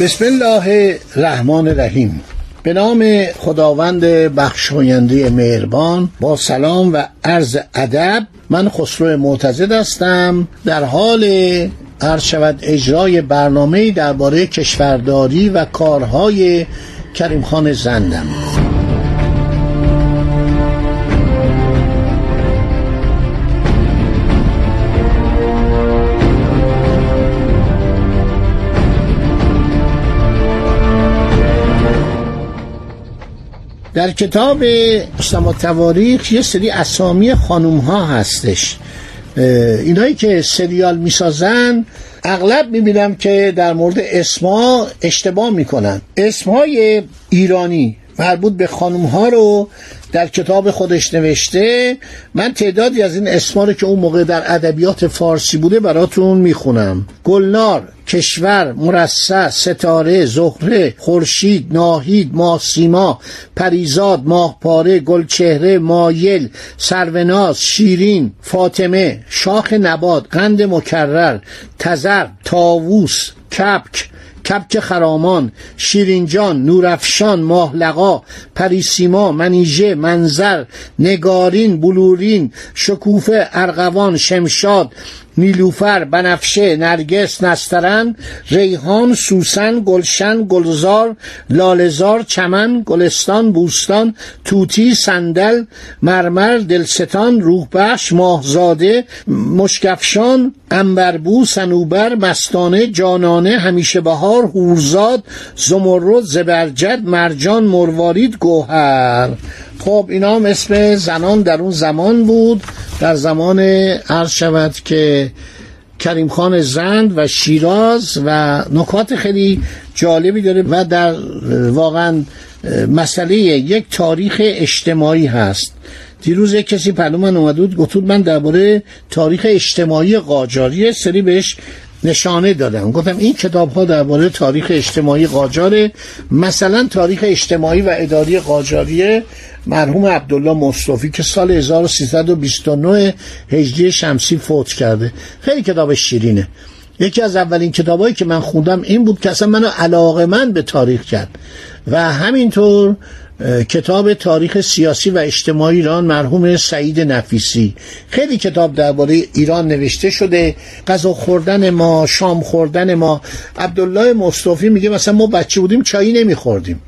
بسم الله الرحمن الرحیم. به نام خداوند بخشاینده مهربان با سلام و عرض ادب من خسرو معتزد هستم. در حال عرض شود اجرای برنامه درباره کشورداری و کارهای کریم خان زندم. در کتاب اسلام تواریخ یه سری اسامی خانوم ها هستش اینایی که سریال می‌سازن اغلب می‌بینم که در مورد اسما اشتباه می‌کنن. اسمهای ایرانی مربوط به خانوم ها رو در کتاب خودش نوشته. من تعدادی از این اسما رو که اون موقع در ادبیات فارسی بوده براتون می‌خونم. گلنار. کشور مرسع ستاره زهره خورشید ناهید ماسیما پریزاد ماهپاره گلچهره مایل سروناز شیرین فاطمه شاخ نبات قند مکرر تزر تاووس کپک کپک خرامان شیرینجان نورافشان ماهلقا پریسیما منیژه منظر نگارین بلورین شکوفه ارغوان شمشاد نیلوفر بنفشه نرگس نسترن ریحان سوسن گلشن گلزار لالزار چمن گلستان بوستان توتی صندل مرمر دلستان روحبخش ماهزاده مشکفشان انبربو سنوبر مستانه جانانه همیشه بهار هورزاد زمرد زبرجد مرجان مروارید گوهر. خب اینا هم اسم زنان در اون زمان بود. در زمان عرض شود که کریم خان زند و شیراز و نکات خیلی جالبی داره و در واقعا مسئله یک تاریخ اجتماعی هست. دیروز یک کسی پلو من اومد بود من درباره تاریخ اجتماعی قاجاری سری بهش نشانه دادم. گفتم این کتاب ها درباره تاریخ اجتماعی قاجاره. مثلا تاریخ اجتماعی و اداری قاجاری مرحوم عبدالله مصطفی که سال 1329 هجری شمسی فوت کرده. خیلی کتاب شیرینه. یکی از اولین کتابایی که من خوندم این بود که اصلا منو علاقه من به تاریخ کرد. و همینطور کتاب تاریخ سیاسی و اجتماعی ایران مرحوم سعید نفیسی. خیلی کتاب درباره ایران نوشته شده. غذا خوردن ما شام خوردن ما. عبدالله مصطفی میگه مثلا ما بچه بودیم چایی نمیخوردیم.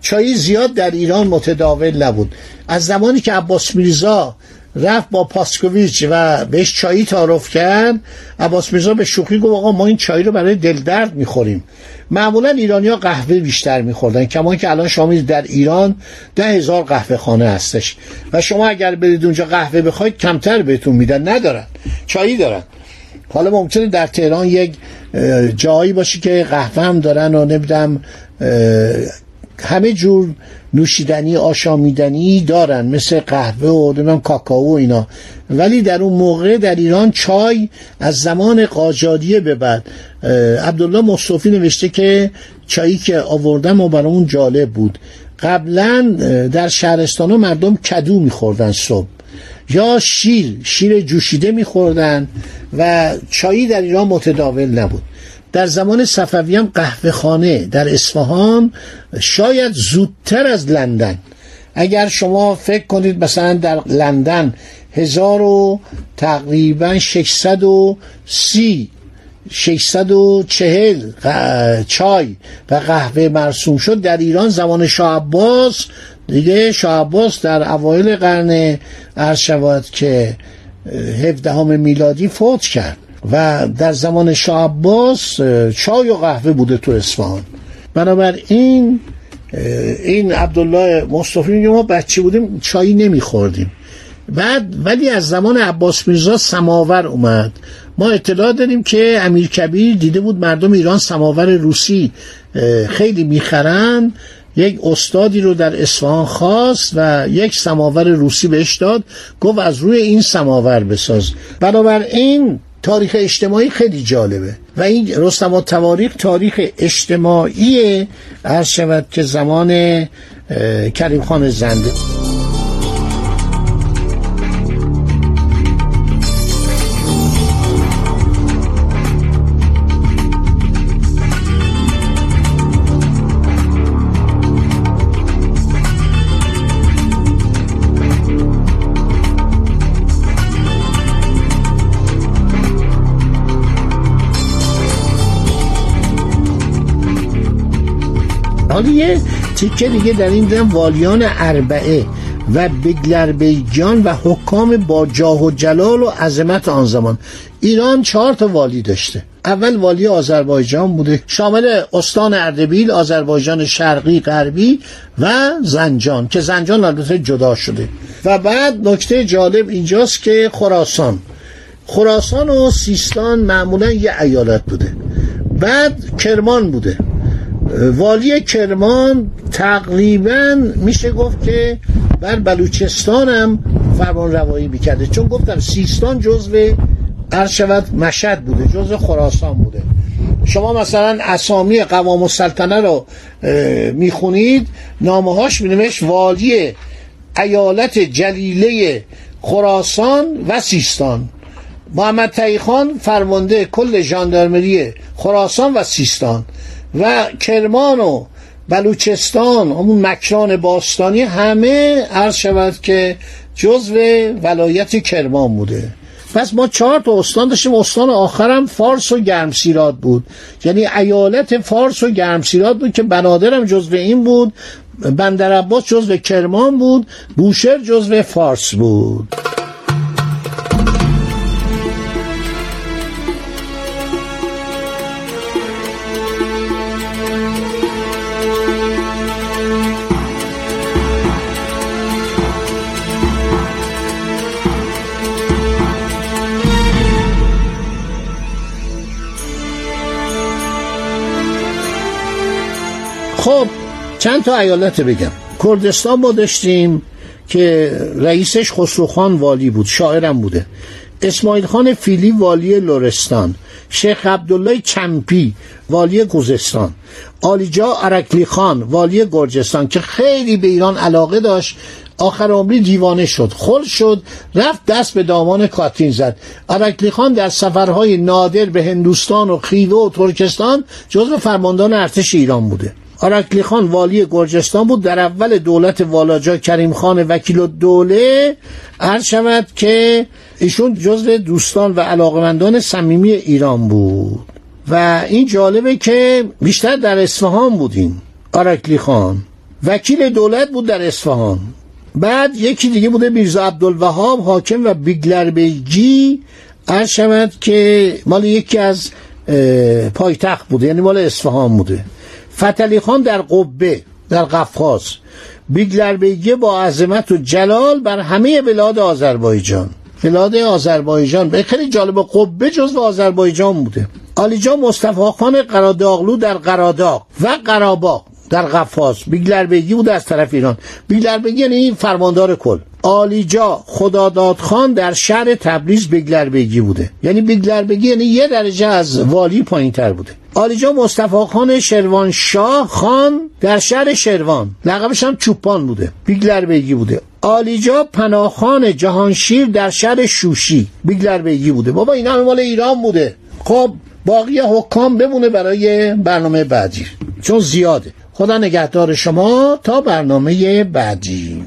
چایی زیاد در ایران متداول نبود. از زمانی که عباس میرزا رفت با پاسکوویچ و بهش چایی تعارف کرد عباس میرزا به شوخی گفت آقا ما این چایی رو برای دل درد می‌خوریم. معمولا ایرانیا قهوه بیشتر میخوردن کما که الان شما در ایران ده هزار قهوه خانه هستش و شما اگر برید اونجا قهوه بخواید کمتر بهتون میدن. ندارن چایی دارن. حالا ممکنه در تهران یک جایی باشه که قهوه هم دارن و نمیدم همه جور نوشیدنی آشامیدنی دارن مثل قهوه و نمی‌دونم کاکائو اینا. ولی در اون موقع در ایران چای از زمان قاجاریه به بعد. عبدالله مصطفی نوشته که چایی که آوردم و برامون جالب بود. قبلا در شهرستان ها مردم کدو میخوردن صبح. یا شیر شیر جوشیده میخوردن و چایی در ایران متداول نبود. در زمان صفوی هم قهوه خانه در اصفهان شاید زودتر از لندن. اگر شما فکر کنید مثلا در لندن هزار و تقریبا 630 640 چای و قهوه مرسوم شد در ایران زمان شاه عباس دیگه شاه عباس در اوایل قرن عرض که 17 میلادی فوت کرد. و در زمان شاه عباس چای و قهوه بوده تو اصفهان. بنابراین این عبدالله مصطفی میگه ما بچه بودیم چایی نمیخوردیم. بعد ولی از زمان عباس میرزا سماور اومد. ما اطلاع داریم که امیر کبیر دیده بود مردم ایران سماور روسی خیلی می‌خرن. یک استادی رو در اصفهان خواست و یک سماور روسی بهش داد. گفت از روی این سماور بساز. بنابراین تاریخ اجتماعی خیلی جالبه. و این رستم و تواریخ تاریخ اجتماعی عرض شود که زمان کریم خان زنده. حالا یه تیکه دیگه در این دیدم والیان اربعه و بگلربیجان و حکام با جاه و جلال و عظمت آن زمان. ایران چهار تا والی داشته. اول والی آذربایجان بوده. شامل استان اردبیل آذربایجان شرقی غربی و زنجان که زنجان البته جدا شده. و بعد نکته جالب اینجاست که خراسان. خراسان و سیستان معمولا یه ایالت بوده. بعد کرمان بوده. والی کرمان تقریبا میشه گفت که بر بلوچستان هم فرمان روایی می‌کرده. چون گفتم سیستان جزو عرض شود مشد بوده جزو خراسان بوده. شما مثلا اسامی قوام السلطنه رو می‌خونید نامه هاش والی ایالت جلیله خراسان و سیستان. محمد تایخان فرمانده کل ژاندارمری خراسان و سیستان. و کرمان و بلوچستان همون مکران باستانی همه عرض شود که جزو ولایت کرمان بوده. پس ما چهار تا استان داشتیم. استان آخرم فارس و گرمسیراد بود. یعنی ایالت فارس و گرمسیراد بود که بنادرم جزو این بود. بندر عباس جزو کرمان بود. بوشهر جزو فارس بود. خب چند تا ایالت بگم. کردستان ما داشتیم که رئیسش خسروخان والی بود شاعرم بوده. اسماعیل خان فیلی والی لورستان شیخ عبدالله چمپی والی گوزستان آلیجا عرکلی خان والی گرجستان که خیلی به ایران علاقه داشت. آخر عمری دیوانه شد خل شد رفت دست به دامان کاترین زد. عرکلی خان در سفرهای نادر به هندوستان و خیوه و ترکستان جزو فرماندان ارتش ایران بوده. آرکلی خان والی گرجستان بود. در اول دولت والاجا کریم خان وکیل دوله عرض شود که ایشون جزو دوستان و علاقمندان صمیمی ایران بود. و این جالبه که بیشتر در اصفهان بودیم آرکلی خان. وکیل دولت بود در اصفهان. بعد یکی دیگه بوده میرزا عبدالوهاب حاکم و بیگلر بیگی. عرض شود که مال یکی از پایتخت بوده یعنی مال اصفهان بوده. فتلی خان در قبه در قفقاز. بیگلر بیگی با عظمت و جلال بر همه بلاد آذربایجان. بلاد آذربایجان. به خیلی جالب قبه جزو آذربایجان بوده. عالیجاه مصطفی خان قراداغلو در قراداغ و قراباغ در قفقاز بیگلر بیگی بوده از طرف ایران. بیگلر بیگی یعنی فرماندار کل. عالیجاه خداداد خان در شهر تبریز بیگلر بیگی بوده. یعنی بیگلر بیگی یعنی یه درجه از والی پایین تر بوده. عالیجاه مصطفی خان شروان شاه خان در شهر شروان. لقبش هم چوپان بوده. بیگلر بیگی بوده. عالیجاه پناه‌خان جوانشیر در شهر شوشی. بیگلر بیگی بوده. بابا اینا همه مال ایران بوده. خب باقی حکام بمونه برای برنامه بعدی. چون زیاده. خدا نگهدار شما تا برنامه بعدی.